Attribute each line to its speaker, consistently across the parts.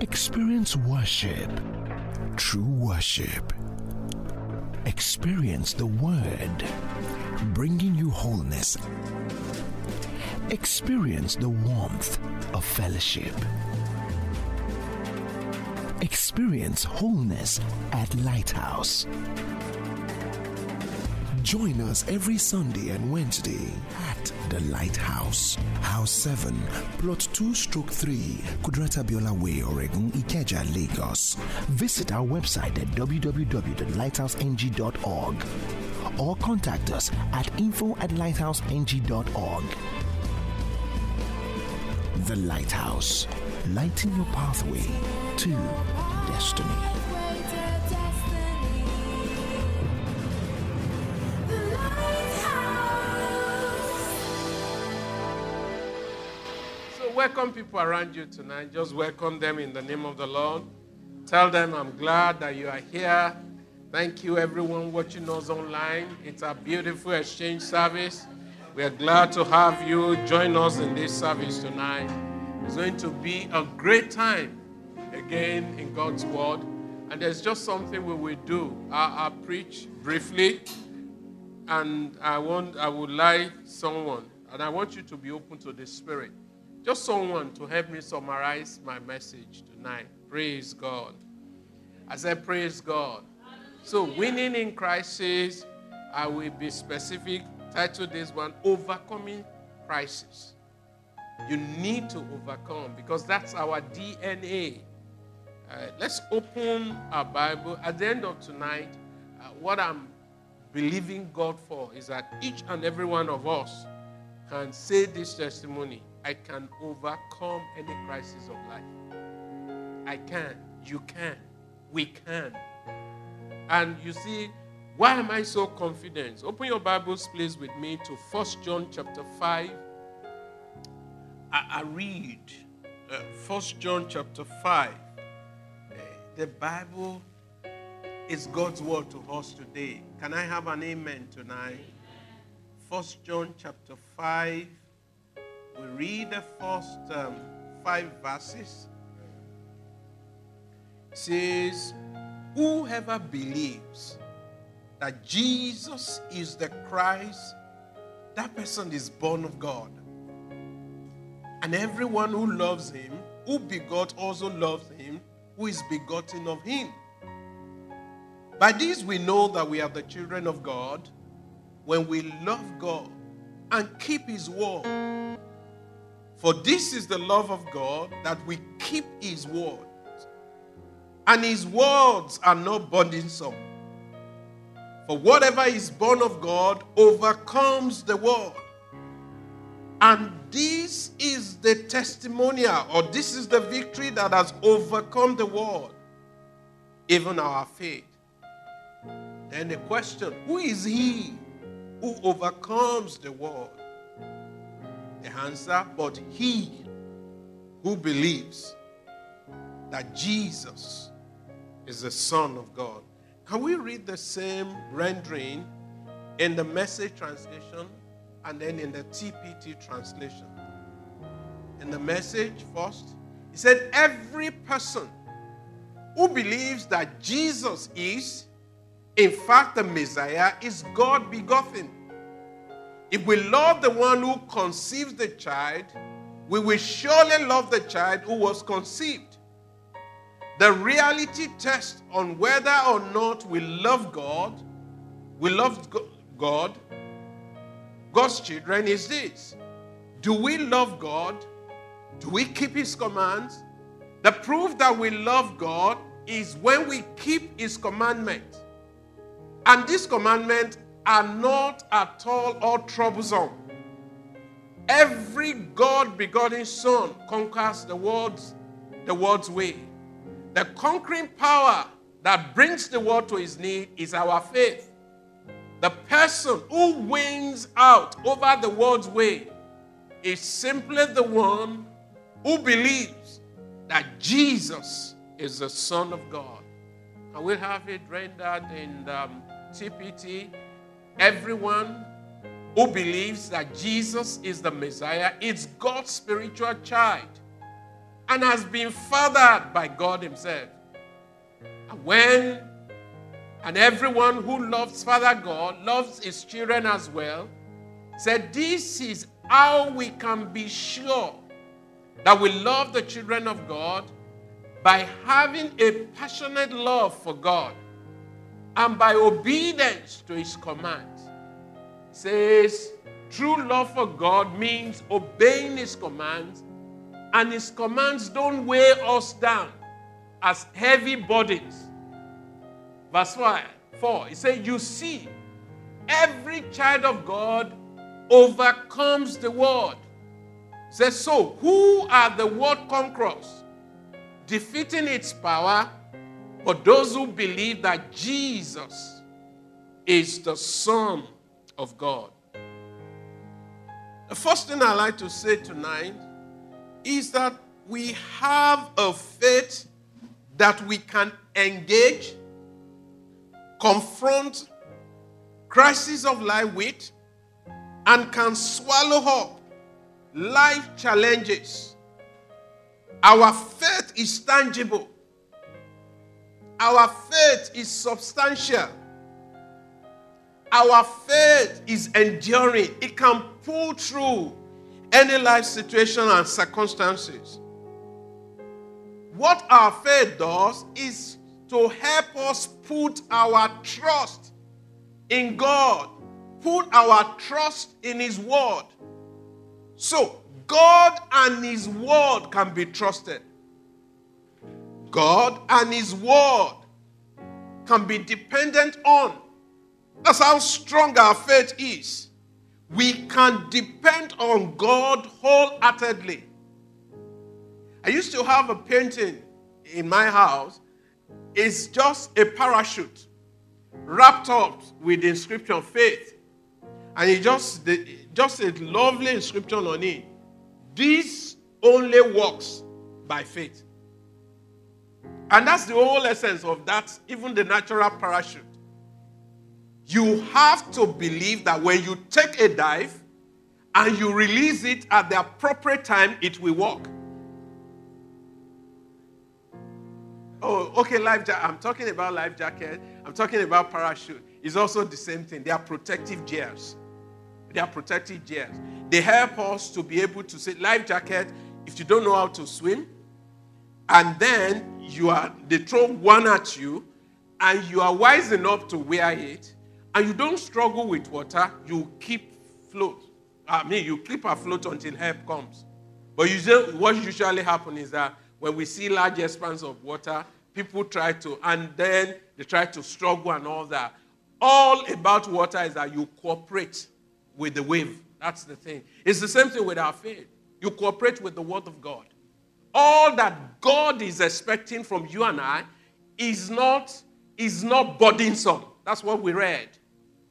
Speaker 1: Experience worship, true worship. Experience the Word, bringing you wholeness. Experience the warmth of fellowship. Experience wholeness at Lighthouse. Join us every Sunday and Wednesday at the Lighthouse, House 7, Plot 2 Stroke 3, Kudirat Abiola Way, Oregun, Ikeja, Lagos. Visit our website at www.lighthouseng.org or contact us at info at lighthouseng.org. The Lighthouse, lighting your pathway to destiny.
Speaker 2: Welcome people around you tonight. Just welcome them in the name of the Lord. Tell them I'm glad that you are here. Thank you, everyone watching us online. It's a beautiful exchange service. We are glad to have you join us in this service tonight. It's going to be a great time again in God's Word. And there's just something we will do. I, will preach briefly, and I want I would like someone, and I want you to be open to the Spirit. Just someone to help me summarize my message tonight. Praise God. I said, Praise God. So, winning in crisis, I will be specific. Title this one Overcoming Crisis. You need to overcome because that's our DNA. Uh, let's open our Bible. At the end of tonight, uh, what I'm believing God for is that each and every one of us can say this testimony I can overcome any crisis of life. I can. You can. We can. And you see, why am I so confident? Open your Bibles, please, with me to First John chapter 5. I, I read uh, First John chapter 5. Uh, the Bible is God's word to us today. Can I have an amen tonight? First John chapter 5. We read the first um, five verses. It says, Whoever believes that Jesus is the Christ, that person is born of God. And everyone who loves him, who begot, also loves him, who is begotten of him. By this we know that we are the children of God when we love God and keep his word. For this is the love of God that we keep his word. And his words are not burdensome. For whatever is born of God overcomes the world. And this is the testimonial, or this is the victory that has overcome the world, even our faith. Then the question who is he who overcomes the world? The answer, but he who believes that Jesus is the Son of God. Can we read the same rendering in the message translation and then in the TPT translation? In the message first, he said, Every person who believes that Jesus is, in fact, the Messiah, is God begotten. If we love the one who conceives the child, we will surely love the child who was conceived. The reality test on whether or not we love God, we love God, God's children is this Do we love God? Do we keep His commands? The proof that we love God is when we keep His commandment. And these commandments are not at all or troublesome. Every God begotten Son conquers the world's, the world's way. The conquering power that brings the world to his need is our faith. The person who wins out over the world's way is simply the one who believes that Jesus is the Son of God. And we'll have it rendered in um, TPT. Everyone who believes that Jesus is the Messiah is God's spiritual child. and has been fathered by God Himself. And when and everyone who loves Father God loves his children as well, said this is how we can be sure that we love the children of God by having a passionate love for God and by obedience to his commands. Says true love for God means obeying his commands, and his commands don't weigh us down as heavy burdens. Verse 5, 4, he says, You see, every child of God overcomes the world. Says so, who are the world conquerors? Defeating its power, but those who believe that Jesus is the Son of God. The first thing I like to say tonight is that we have a faith that we can engage, confront crises of life with, and can swallow up life challenges. Our faith is tangible. Our faith is substantial. Our faith is enduring. It can pull through any life situation and circumstances. What our faith does is to help us put our trust in God, put our trust in His Word. So, God and His Word can be trusted. God and His Word can be dependent on. That's how strong our faith is. We can depend on God wholeheartedly. I used to have a painting in my house. It's just a parachute wrapped up with the inscription faith. And it just, just a lovely inscription on it. This only works by faith. And that's the whole essence of that, even the natural parachute. You have to believe that when you take a dive and you release it at the appropriate time, it will work. Oh, okay, life jacket. I'm talking about life jacket. I'm talking about parachute. It's also the same thing. They are protective gears. They are protective gears. They help us to be able to say life jacket. If you don't know how to swim, and then you are they throw one at you, and you are wise enough to wear it, and you don't struggle with water, you keep float. I mean, you keep afloat until help comes. But usually, what usually happens is that when we see large expanse of water, people try to, and then they try to struggle and all that. All about water is that you cooperate with the wave. That's the thing. It's the same thing with our faith. You cooperate with the Word of God. All that God is expecting from you and I is not, is not burdensome. That's what we read.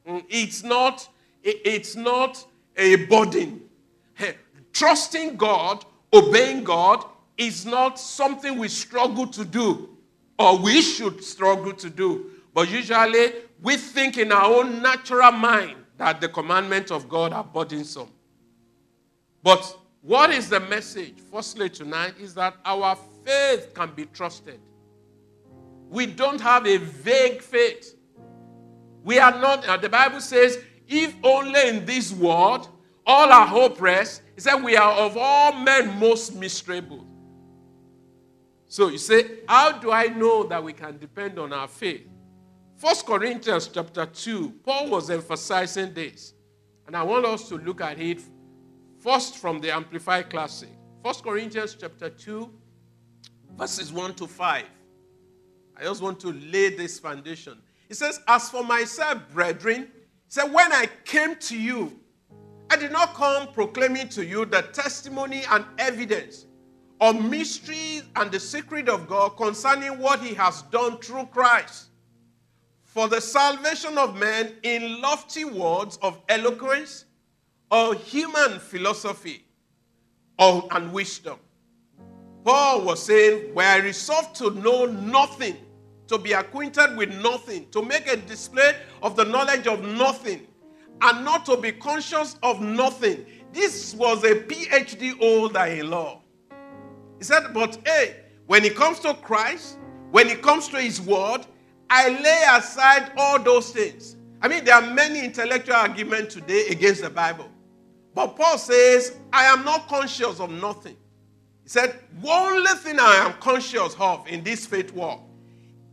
Speaker 2: Mm, it's not, it's not a burden. Trusting God, obeying God, is not something we struggle to do or we should struggle to do. But usually we think in our own natural mind that the commandments of God are burdensome. But what is the message? Firstly, tonight is that our faith can be trusted. We don't have a vague faith. We are not, uh, the Bible says, if only in this world all our hope rests, it said we are of all men most miserable. So you say, how do I know that we can depend on our faith? First Corinthians chapter 2, Paul was emphasizing this. And I want us to look at it first from the Amplified Classic. First Corinthians chapter 2, verses 1 to 5. I just want to lay this foundation. He says, As for myself, brethren, he said, When I came to you, I did not come proclaiming to you the testimony and evidence or mysteries and the secret of God concerning what he has done through Christ for the salvation of men in lofty words of eloquence or human philosophy or, and wisdom. Paul was saying, Where I resolved to know nothing, to be acquainted with nothing, to make a display of the knowledge of nothing, and not to be conscious of nothing. This was a PhD holder in law. He said, But hey, when it comes to Christ, when it comes to His Word, I lay aside all those things. I mean, there are many intellectual arguments today against the Bible. But Paul says, I am not conscious of nothing. He said, The only thing I am conscious of in this faith walk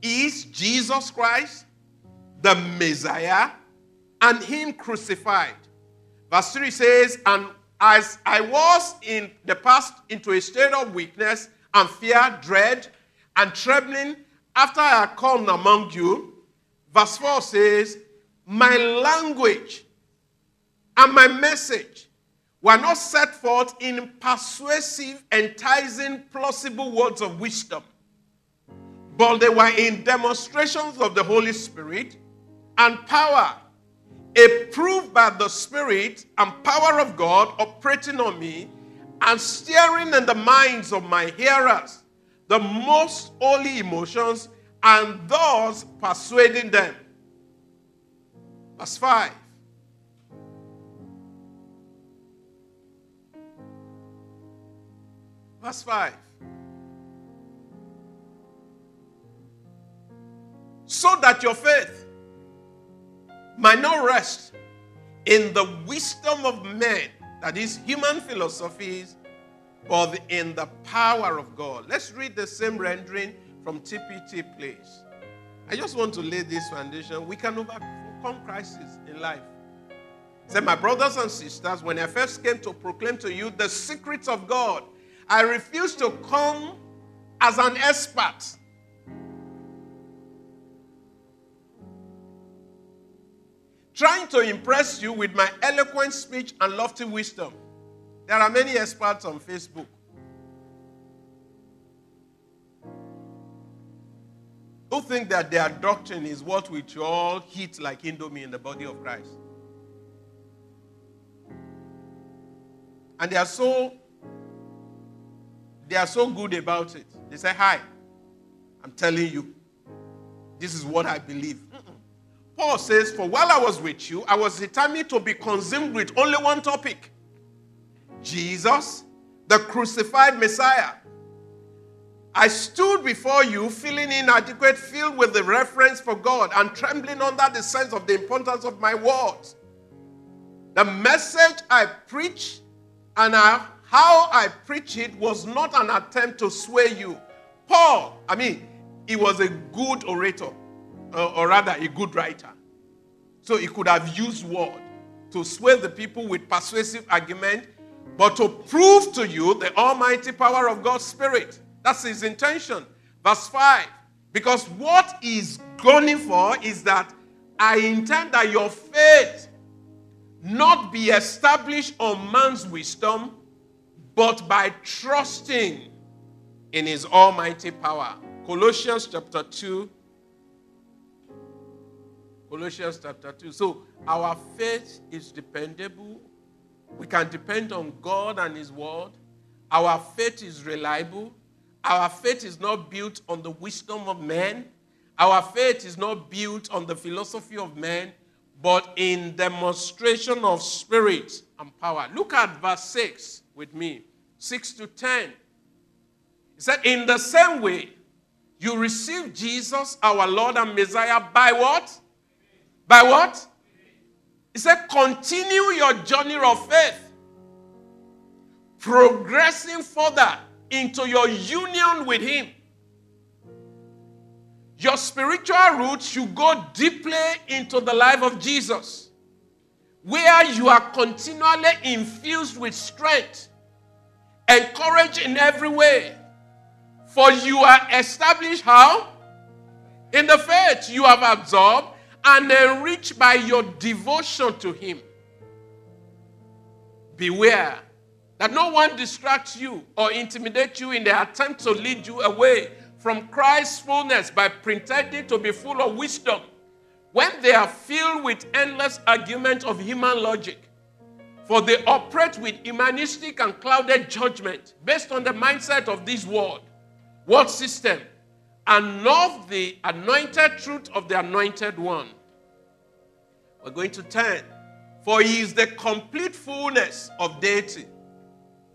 Speaker 2: is Jesus Christ, the Messiah, and Him crucified. Verse 3 says, And as I was in the past into a state of weakness and fear, dread, and trembling after I had come among you, verse 4 says, My language and my message were not set forth in persuasive, enticing, plausible words of wisdom, but they were in demonstrations of the Holy Spirit and power approved by the Spirit and power of God operating on me and stirring in the minds of my hearers the most holy emotions and thus persuading them. Verse 5. Verse 5. So that your faith might not rest in the wisdom of men, that is, human philosophies, but in the power of God. Let's read the same rendering from TPT, please. I just want to lay this foundation. We can overcome crisis in life. Say, my brothers and sisters, when I first came to proclaim to you the secrets of God, I refuse to come as an expert trying to impress you with my eloquent speech and lofty wisdom. There are many experts on Facebook. Who think that their doctrine is what we all hit like Indomie in the body of Christ? And they are so they are so good about it. They say, Hi, I'm telling you, this is what I believe. Paul says, For while I was with you, I was determined to be consumed with only one topic Jesus, the crucified Messiah. I stood before you feeling inadequate, filled with the reverence for God, and trembling under the sense of the importance of my words. The message I preached and I, how I preach it was not an attempt to sway you. Paul, I mean, he was a good orator uh, or rather a good writer. So he could have used word to sway the people with persuasive argument, but to prove to you the almighty power of God's Spirit. That's his intention. Verse 5. Because what he's gunning for is that I intend that your faith not be established on man's wisdom, but by trusting in his almighty power. Colossians chapter 2, Colossians chapter 2. So our faith is dependable. We can depend on God and His Word. Our faith is reliable. Our faith is not built on the wisdom of men. Our faith is not built on the philosophy of men, but in demonstration of spirit and power. Look at verse 6 with me 6 to 10. He said, In the same way, you receive Jesus, our Lord and Messiah, by what? By what? He said, continue your journey of faith, progressing further into your union with Him. Your spiritual roots should go deeply into the life of Jesus, where you are continually infused with strength, encouraged in every way. For you are established how? In the faith you have absorbed and enriched by your devotion to Him. Beware that no one distracts you or intimidates you in the attempt to lead you away from Christ's fullness by pretending to be full of wisdom when they are filled with endless arguments of human logic. For they operate with humanistic and clouded judgment based on the mindset of this world, world system, and not the anointed truth of the anointed one. We're going to 10. For he is the complete fullness of deity,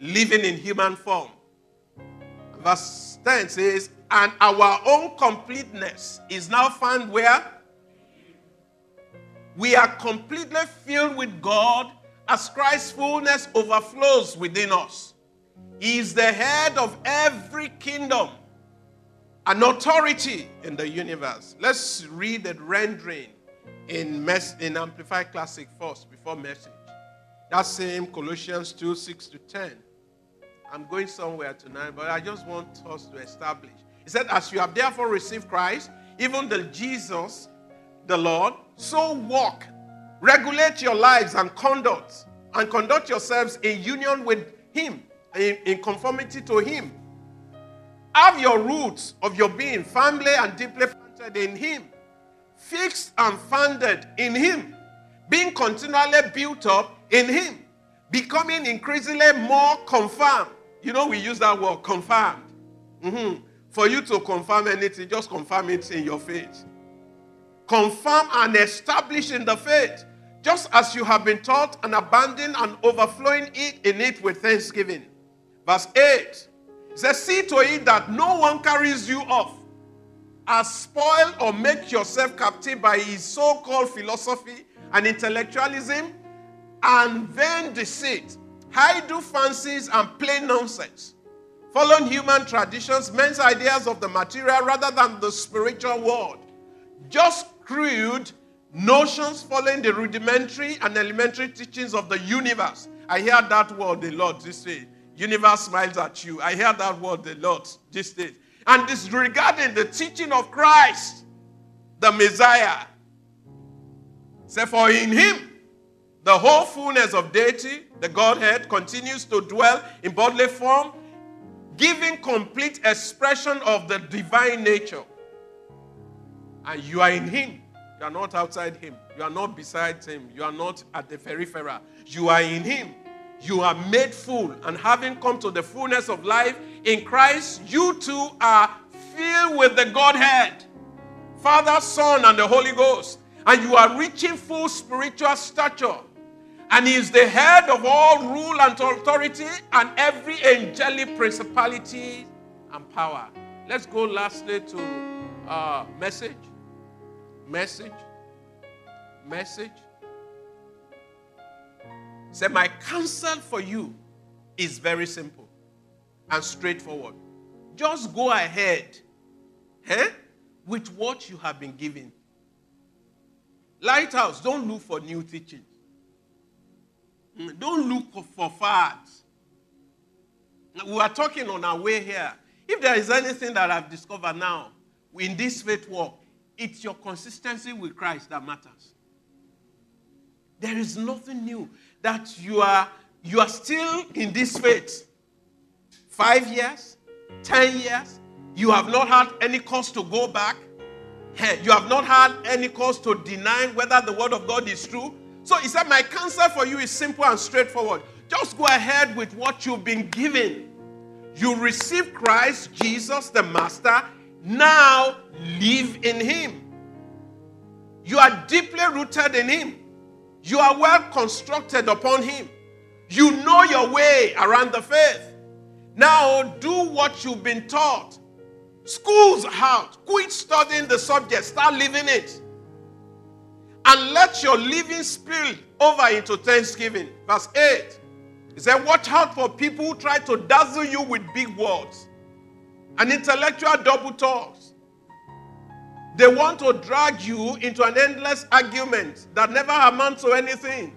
Speaker 2: living in human form. Verse 10 says, And our own completeness is now found where? We are completely filled with God as Christ's fullness overflows within us. He is the head of every kingdom and authority in the universe. Let's read the rendering in, mes- in Amplified Classic first before message. That same Colossians 2 6 to 10. I'm going somewhere tonight, but I just want us to establish. He said, As you have therefore received Christ, even the Jesus, the Lord, so walk, regulate your lives and conduct, and conduct yourselves in union with Him, in, in conformity to Him. Have your roots of your being firmly and deeply planted in Him, fixed and founded in Him, being continually built up in Him, becoming increasingly more confirmed. You know, we use that word confirmed. Mm-hmm. For you to confirm anything, just confirm it in your faith. Confirm and establish in the faith, just as you have been taught and abandoned and overflowing it in it with thanksgiving. Verse 8 says, See to it that no one carries you off as spoil or make yourself captive by his so called philosophy and intellectualism and vain deceit, idle fancies and plain nonsense, following human traditions, men's ideas of the material rather than the spiritual world, just crude notions following the rudimentary and elementary teachings of the universe. I hear that word the Lord this day. Universe smiles at you. I hear that word the Lord this day. And disregarding the teaching of Christ, the Messiah. Say, for in him the whole fullness of deity, the Godhead, continues to dwell in bodily form, giving complete expression of the divine nature. And you are in Him. You are not outside Him. You are not beside Him. You are not at the peripheral. You are in Him. You are made full. And having come to the fullness of life in Christ, you too are filled with the Godhead Father, Son, and the Holy Ghost. And you are reaching full spiritual stature and he is the head of all rule and authority and every angelic principality and power. Let's go lastly to uh, message. Message. Message. Say, my counsel for you is very simple and straightforward. Just go ahead eh, with what you have been given. Lighthouse, don't look for new teachings. Mm, don't look for fads. We are talking on our way here. If there is anything that I've discovered now in this faith walk, it's your consistency with Christ that matters. There is nothing new that you are you are still in this faith. Five years, ten years, you have not had any cause to go back. You have not had any cause to deny whether the word of God is true. So he said, My counsel for you is simple and straightforward. Just go ahead with what you've been given. You receive Christ, Jesus, the Master. Now live in Him. You are deeply rooted in Him. You are well constructed upon Him. You know your way around the faith. Now do what you've been taught. School's out. Quit studying the subject, start living it and let your living spill over into thanksgiving. Verse 8. He said, Watch out for people who try to dazzle you with big words and intellectual double talks. They want to drag you into an endless argument that never amounts to anything.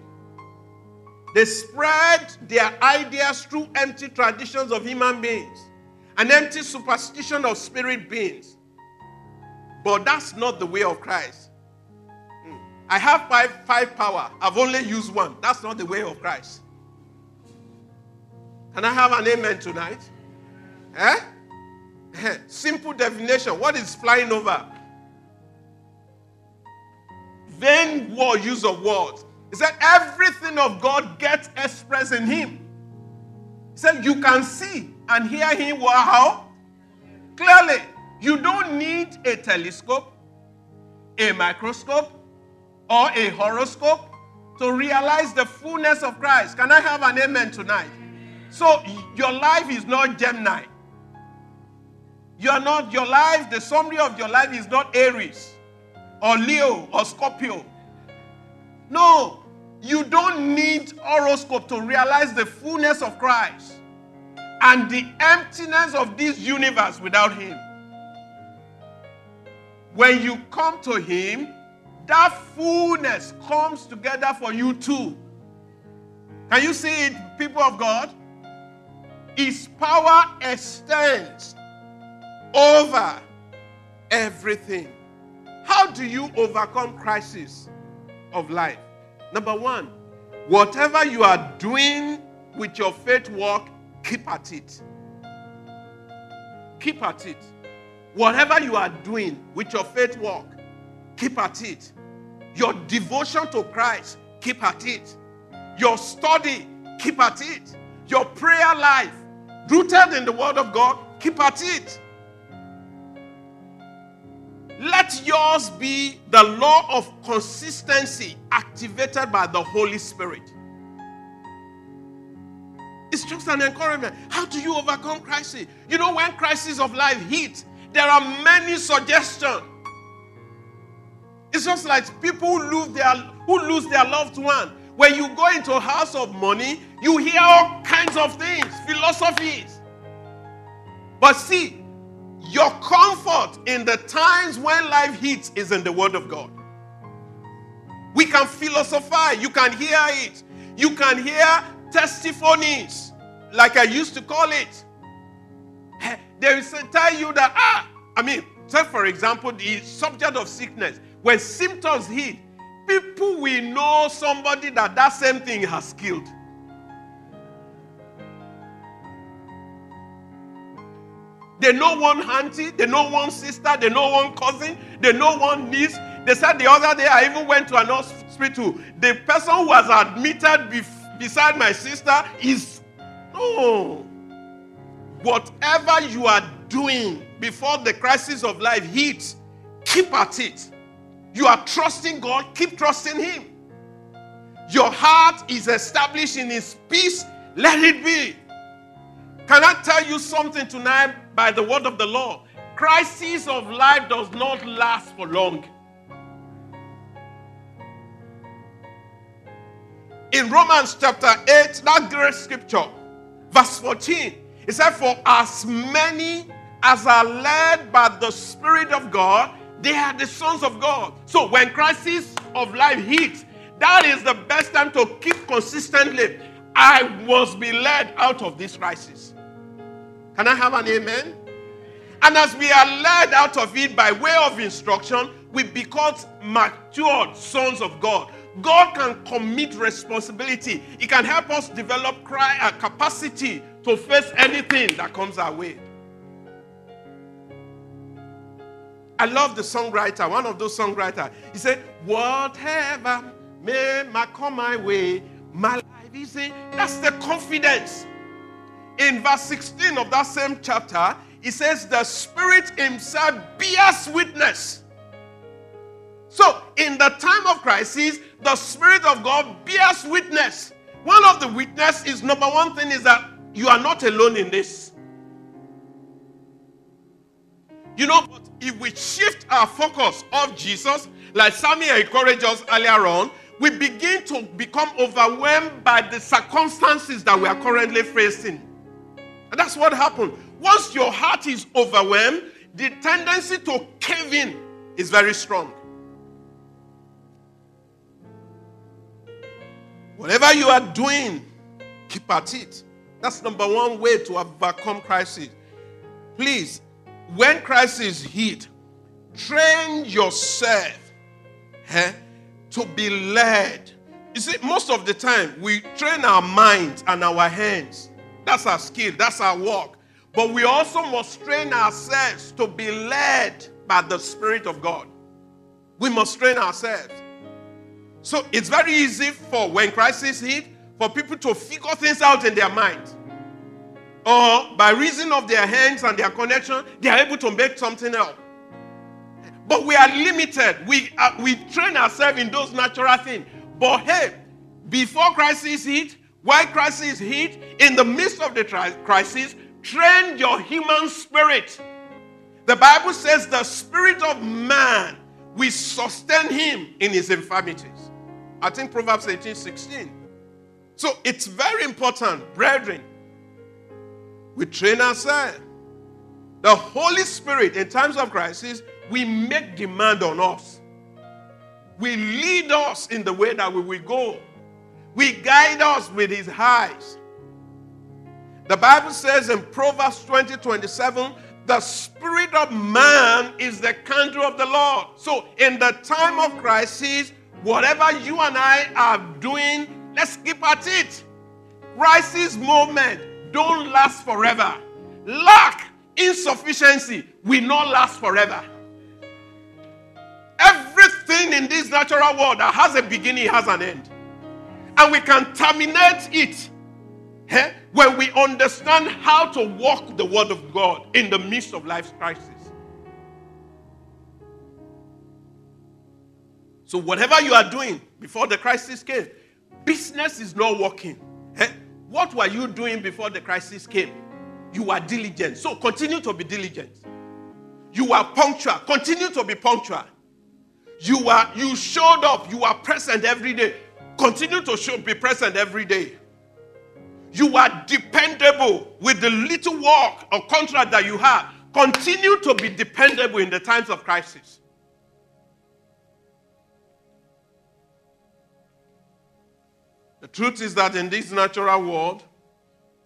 Speaker 2: They spread their ideas through empty traditions of human beings, an empty superstition of spirit beings. But that's not the way of Christ. I have five, five power. I've only used one. That's not the way of Christ. Can I have an amen tonight? Eh? Simple definition. What is flying over? Vain word use of words. He said everything of God gets expressed in him. He said you can see and hear him how? Clearly. You don't need a telescope, a microscope, or a horoscope to realize the fullness of Christ. Can I have an amen tonight? So your life is not Gemini. You are not, your life, the summary of your life is not Aries or Leo or Scorpio. No, you don't need horoscope to realize the fullness of Christ and the emptiness of this universe without Him. When you come to Him, that fullness comes together for you too. Can you see it, people of God? His power extends over everything. How do you overcome crisis of life? Number one, whatever you are doing with your faith walk, keep at it. Keep at it. Whatever you are doing with your faith walk, keep at it. Your devotion to Christ, keep at it. Your study, keep at it. Your prayer life, rooted in the Word of God, keep at it. Let yours be the law of consistency activated by the Holy Spirit. It's just an encouragement. How do you overcome crisis? You know, when crisis of life hit, there are many suggestions. It's just like people who lose their, who lose their loved one. When you go into a house of money, you hear all kinds of things, philosophies. But see, your comfort in the times when life hits is in the Word of God. We can philosophize, you can hear it, you can hear testimonies, like I used to call it. They tell you that, ah, I mean, say for example, the subject of sickness, when symptoms hit, people will know somebody that that same thing has killed. They know one auntie, they know one sister, they know one cousin, they know one niece. They said the other day, I even went to an hospital. The person who was admitted bef- beside my sister is no. Whatever you are doing before the crisis of life hits, keep at it. You are trusting God, keep trusting Him. Your heart is established in His peace, let it be. Can I tell you something tonight by the word of the Lord? Crisis of life does not last for long. In Romans chapter 8, that great scripture, verse 14, it said, For as many as are led by the Spirit of God, they are the sons of God. So when crisis of life hits, that is the best time to keep consistently. I must be led out of this crisis. Can I have an amen? And as we are led out of it by way of instruction, we become matured sons of God. God can commit responsibility. He can help us develop cry, uh, capacity to face anything that comes our way. I love the songwriter, one of those songwriters. He said, Whatever may come my way, my life is in. That's the confidence in verse 16 of that same chapter, he says, The Spirit Himself bears witness. So, in the time of crisis, the Spirit of God bears witness. One of the witness is number one thing is that you are not alone in this. You know, but if we shift our focus off Jesus, like Samuel encouraged us earlier on, we begin to become overwhelmed by the circumstances that we are currently facing. And that's what happened. Once your heart is overwhelmed, the tendency to cave in is very strong. Whatever you are doing, keep at it. That's number one way to overcome crisis. Please, when crisis hit, train yourself eh, to be led. You see, most of the time we train our minds and our hands that's our skill, that's our work. But we also must train ourselves to be led by the Spirit of God. We must train ourselves. So it's very easy for when crisis hit for people to figure things out in their mind. Or by reason of their hands and their connection, they are able to make something else. But we are limited. We, uh, we train ourselves in those natural things. But hey, before crisis hit, why crisis hit? In the midst of the tri- crisis, train your human spirit The Bible says the spirit of man will sustain him in his infirmities. I think Proverbs 18 16. So it's very important, brethren. We train ourselves. The Holy Spirit, in times of crisis, we make demand on us. We lead us in the way that we will go. We guide us with his eyes. The Bible says in Proverbs 20 27, the spirit of man is the candle of the Lord. So, in the time of crisis, whatever you and I are doing, let's keep at it. Crisis moment don't last forever. Lack, insufficiency will not last forever. Everything in this natural world that has a beginning has an end. And we can terminate it eh, when we understand how to walk the word of God in the midst of life's crisis. So, whatever you are doing before the crisis came, business is not working. Eh? What were you doing before the crisis came? You were diligent. So, continue to be diligent. You are punctual. Continue to be punctual. You are you showed up. You are present every day. Continue to show, be present every day. You are dependable with the little work or contract that you have. Continue to be dependable in the times of crisis. The truth is that in this natural world,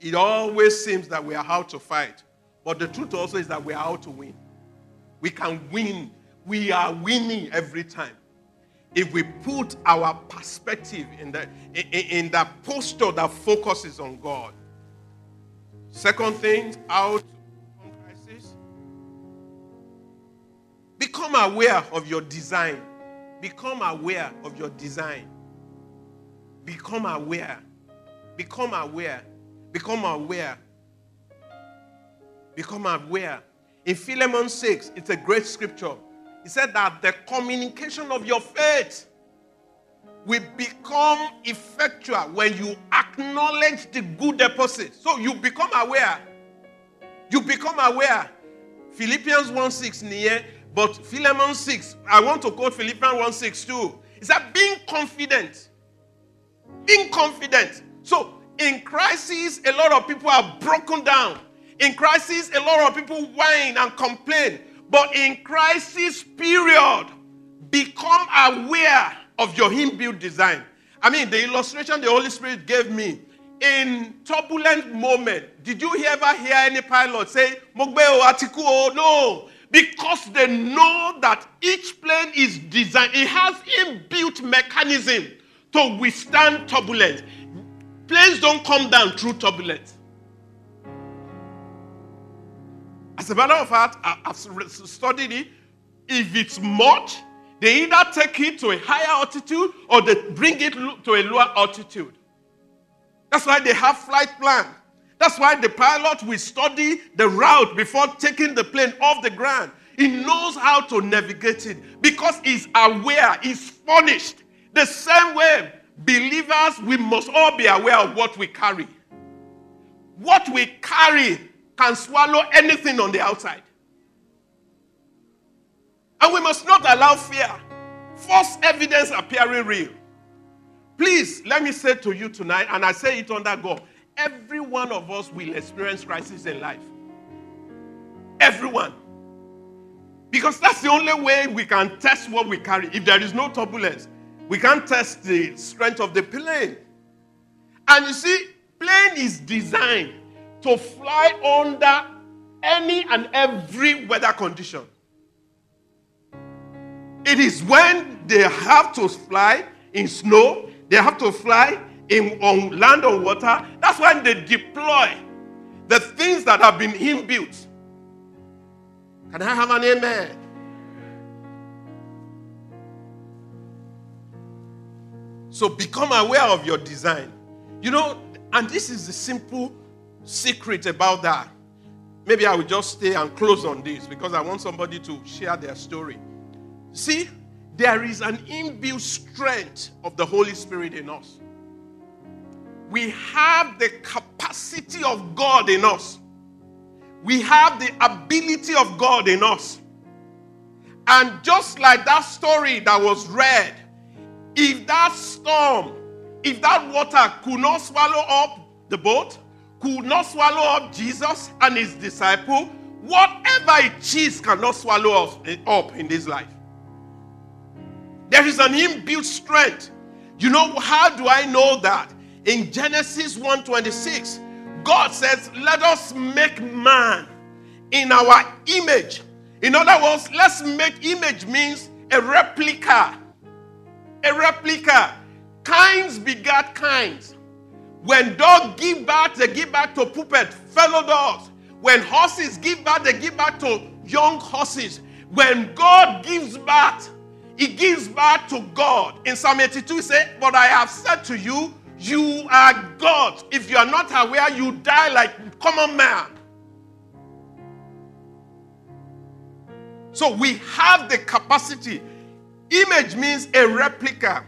Speaker 2: it always seems that we are out to fight. But the truth also is that we are out to win. We can win we are winning every time. If we put our perspective in the, in, in the posture that focuses on God. Second thing, out from crisis. Become aware of your design. Become aware of your design. Become aware. Become aware. Become aware. Become aware. In Philemon 6, it's a great scripture. He said that the communication of your faith will become effectual when you acknowledge the good deposit. So you become aware. You become aware. Philippians 1 6 near, but Philemon 6. I want to quote Philippians 1 6 too. Is that being confident? Being confident. So in crisis, a lot of people are broken down. In crisis, a lot of people whine and complain. But in crisis period, become aware of your inbuilt design. I mean, the illustration the Holy Spirit gave me in turbulent moment. Did you ever hear any pilot say, Mogbeo Atiku? O no. Because they know that each plane is designed, it has inbuilt mechanism to withstand turbulence. Planes don't come down through turbulence. As a matter of fact, I've studied it. If it's much, they either take it to a higher altitude or they bring it to a lower altitude. That's why they have flight plan. That's why the pilot will study the route before taking the plane off the ground. He knows how to navigate it because he's aware, he's furnished. The same way, believers, we must all be aware of what we carry. What we carry can swallow anything on the outside. And we must not allow fear, false evidence appearing real. Please, let me say to you tonight, and I say it under God every one of us will experience crisis in life. Everyone. Because that's the only way we can test what we carry. If there is no turbulence, we can't test the strength of the plane. And you see, plane is designed to fly under any and every weather condition. It is when they have to fly in snow, they have to fly in on land or water. That's when they deploy the things that have been inbuilt. Can I have an amen? So become aware of your design. You know, and this is the simple secret about that. Maybe I will just stay and close on this because I want somebody to share their story. See, there is an inbuilt strength of the Holy Spirit in us. We have the capacity of God in us. we have the ability of God in us. And just like that story that was read, if that storm, if that water could not swallow up the boat, could not swallow up Jesus and his disciple, whatever it is cannot swallow up in this life. There is an inbuilt strength. You know how do I know that? In Genesis 1:26, God says, "Let us make man in our image." In other words, let's make image means a replica. A replica. Kinds begat kinds. When dogs give birth, they give birth to puppet, fellow dogs. When horses give birth, they give birth to young horses. When God gives birth, he gives birth to God. In Psalm 82, he said, But I have said to you, you are God. If you are not aware, you die like common man. So we have the capacity. Image means a replica.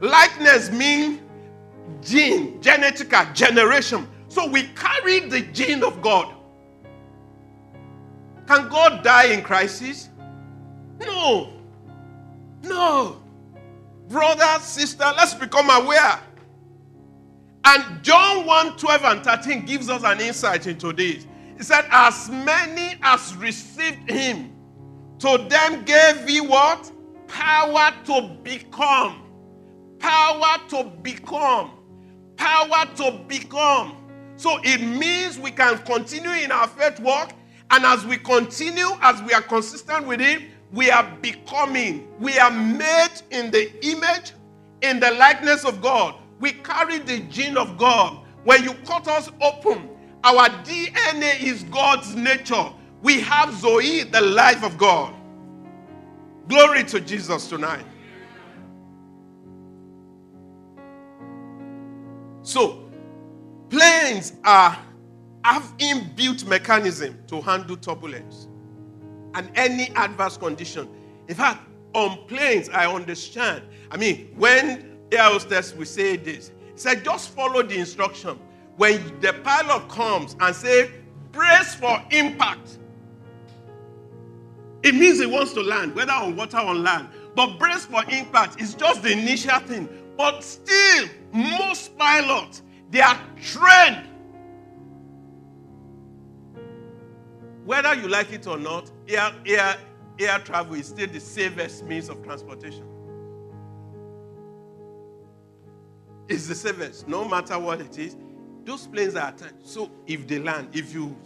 Speaker 2: Likeness means gene, genetica, generation. So we carry the gene of God. Can God die in crisis? No. No. Brother, sister, let's become aware. And John 1 12 and 13 gives us an insight into this. He said, As many as received him, to them gave he what? Power to become. Power to become. Power to become. So it means we can continue in our faith walk. And as we continue, as we are consistent with Him, we are becoming. We are made in the image, in the likeness of God. We carry the gene of God. When you cut us open, our DNA is God's nature. We have Zoe, the life of God. Glory to Jesus tonight. So, planes are have inbuilt mechanism to handle turbulence and any adverse condition. In fact, on planes, I understand. I mean, when air hostess will say this, said, just follow the instruction. When the pilot comes and say, brace for impact, it means he wants to land, whether on water or on land. But brace for impact is just the initial thing. But still, most pilots, they are trained. Whether you like it or not, air, air, air travel is still the safest means of transportation. It's the safest, no matter what it is. Those planes are attached. So if they land, if you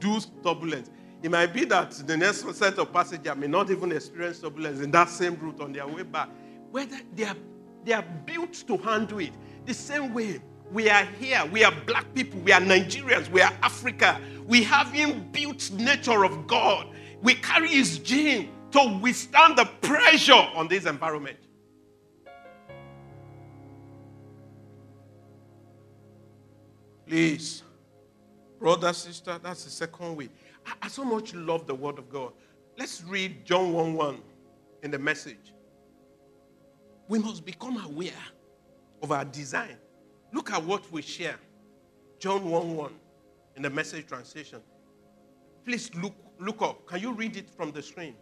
Speaker 2: do turbulence, it might be that the next set of passengers may not even experience turbulence in that same route on their way back. Whether they are, they are built to handle it. The same way we are here, we are black people, we are Nigerians, we are Africa. We have inbuilt nature of God. We carry his gene to withstand the pressure on this environment. Please, brother, sister, that's the second way. I, I so much love the word of God. Let's read John 1 1 in the message. We must become aware of our design. Look at what we share. John 1 1 in the message translation. Please look, look up. Can you read it from the screen?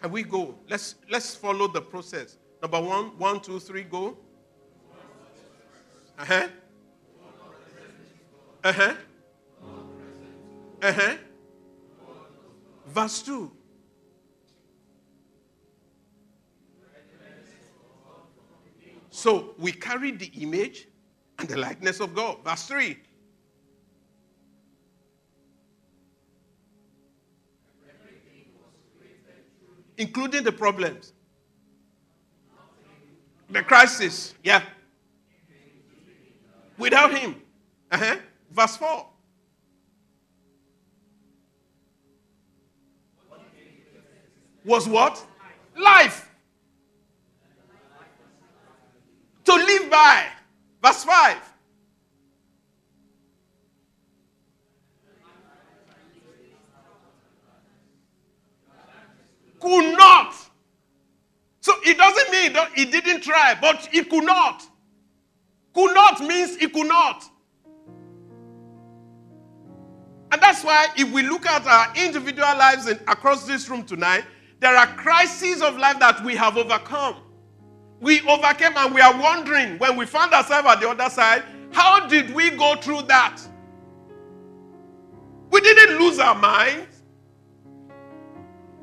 Speaker 2: Can we go? Let's let's follow the process. Number one, one, two, three, go. Uh-huh. Uh-huh. Uh-huh. Verse 2. So we carry the image and the likeness of God. Verse 3. Including the problems, the crisis. Yeah. Without Him. Uh-huh. Verse 4. Was what? Life. To live by. Verse 5. Could not. So it doesn't mean that he didn't try, but he could not. Could not means he could not. And that's why if we look at our individual lives and across this room tonight, there are crises of life that we have overcome. We overcame and we are wondering when we found ourselves at the other side, how did we go through that? We didn't lose our minds.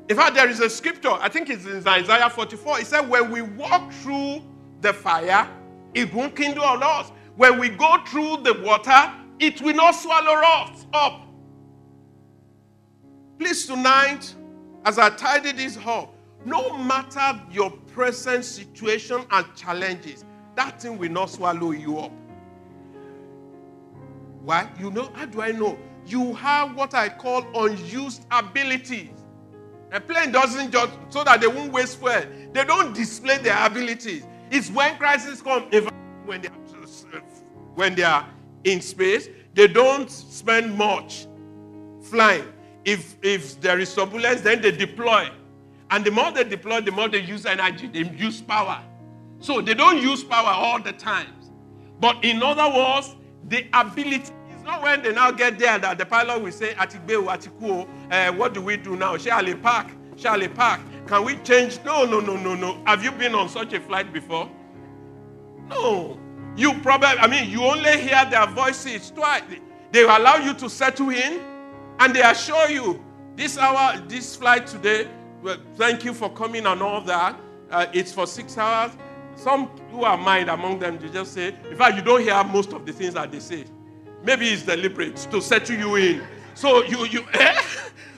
Speaker 2: In fact, there is a scripture, I think it's in Isaiah 44. It said, When we walk through the fire, it won't kindle on us. When we go through the water, it will not swallow us up. Please, tonight, as I tidy this up, no matter your present situation and challenges, that thing will not swallow you up. Why? You know, how do I know? You have what I call unused abilities. A plane doesn't just so that they won't waste fuel. They don't display their abilities. It's when crisis come, when they when they are in space, they don't spend much flying. If if there is turbulence, then they deploy. And the more they deploy, the more they use energy, they use power. So they don't use power all the time. But in other words, the ability is not when they now get there that the pilot will say, Atigbe, Atiku, uh, what do we do now? Shall we park? Shall we park? Can we change? No, no, no, no, no. Have you been on such a flight before? No. You probably, I mean, you only hear their voices twice. They allow you to settle in and they assure you this hour, this flight today, thank you for coming and all that. Uh, it's for six hours. Some who are mind among them, they just say, in fact, you don't hear most of the things that they say. Maybe it's deliberate to settle you in. So you, you, eh?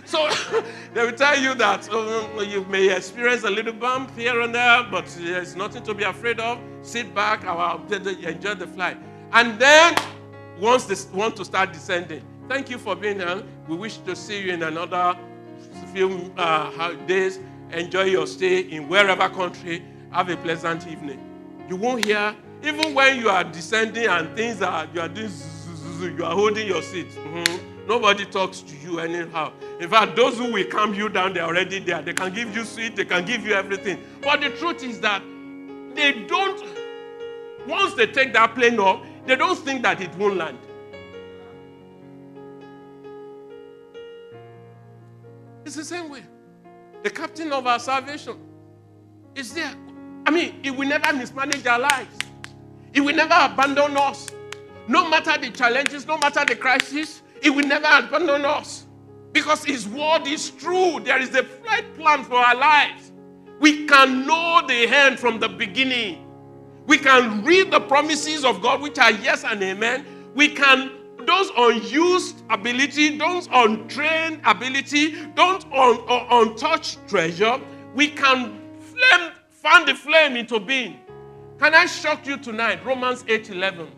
Speaker 2: So they will tell you that uh, you may experience a little bump here and there, but there's nothing to be afraid of. Sit back, enjoy the flight. And then, once they want to start descending, thank you for being here. We wish to see you in another few uh, days. Enjoy your stay in wherever country. Have a pleasant evening. You won't hear, even when you are descending and things are, you are doing, you are holding your seat. Mm-hmm Nobody talks to you anyhow. In fact, those who will calm you down, they're already there. They can give you sweet, they can give you everything. But the truth is that they don't, once they take that plane off, they don't think that it won't land. The same way. The captain of our salvation is there. I mean, he will never mismanage our lives. He will never abandon us. No matter the challenges, no matter the crisis, he will never abandon us because His word is true. There is a flight plan for our lives. We can know the end from the beginning. We can read the promises of God, which are yes and amen. We can, those unused ability, those untrained ability, those un, un, untouched treasure, we can flame, fan the flame into being. Can I shock you tonight? Romans 8 11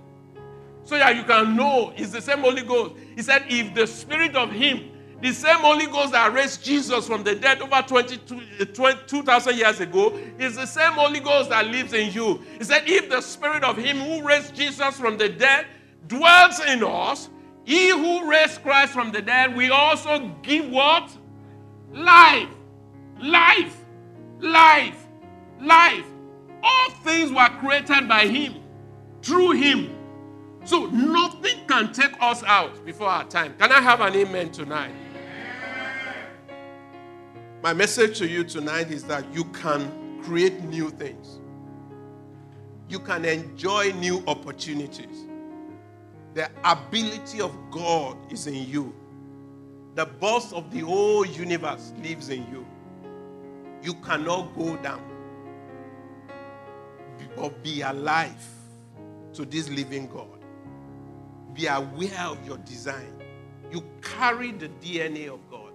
Speaker 2: so that you can know it's the same Holy Ghost. He said, if the spirit of Him, the same Holy Ghost that raised Jesus from the dead over 2,000 eh, years ago, is the same Holy Ghost that lives in you. He said, if the spirit of Him who raised Jesus from the dead dwells in us, He who raised Christ from the dead, we also give what? Life. Life. Life. Life. All things were created by Him, through Him so nothing can take us out before our time. Can I have an amen tonight? My message to you tonight is that you can create new things. You can enjoy new opportunities. The ability of God is in you. The boss of the whole universe lives in you. You cannot go down, but be alive to this living God be aware of your design. You carry the DNA of God.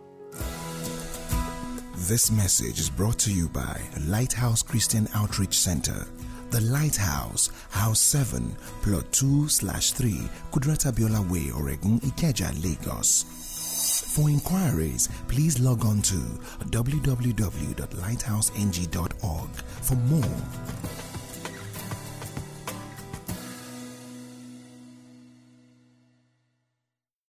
Speaker 1: This message is brought to you by Lighthouse Christian Outreach Center. The Lighthouse, House 7, Plot 2 slash 3, Kudirat Abiola Way, Oregun, Ikeja, Lagos. For inquiries, please log on to www.lighthouseng.org for more.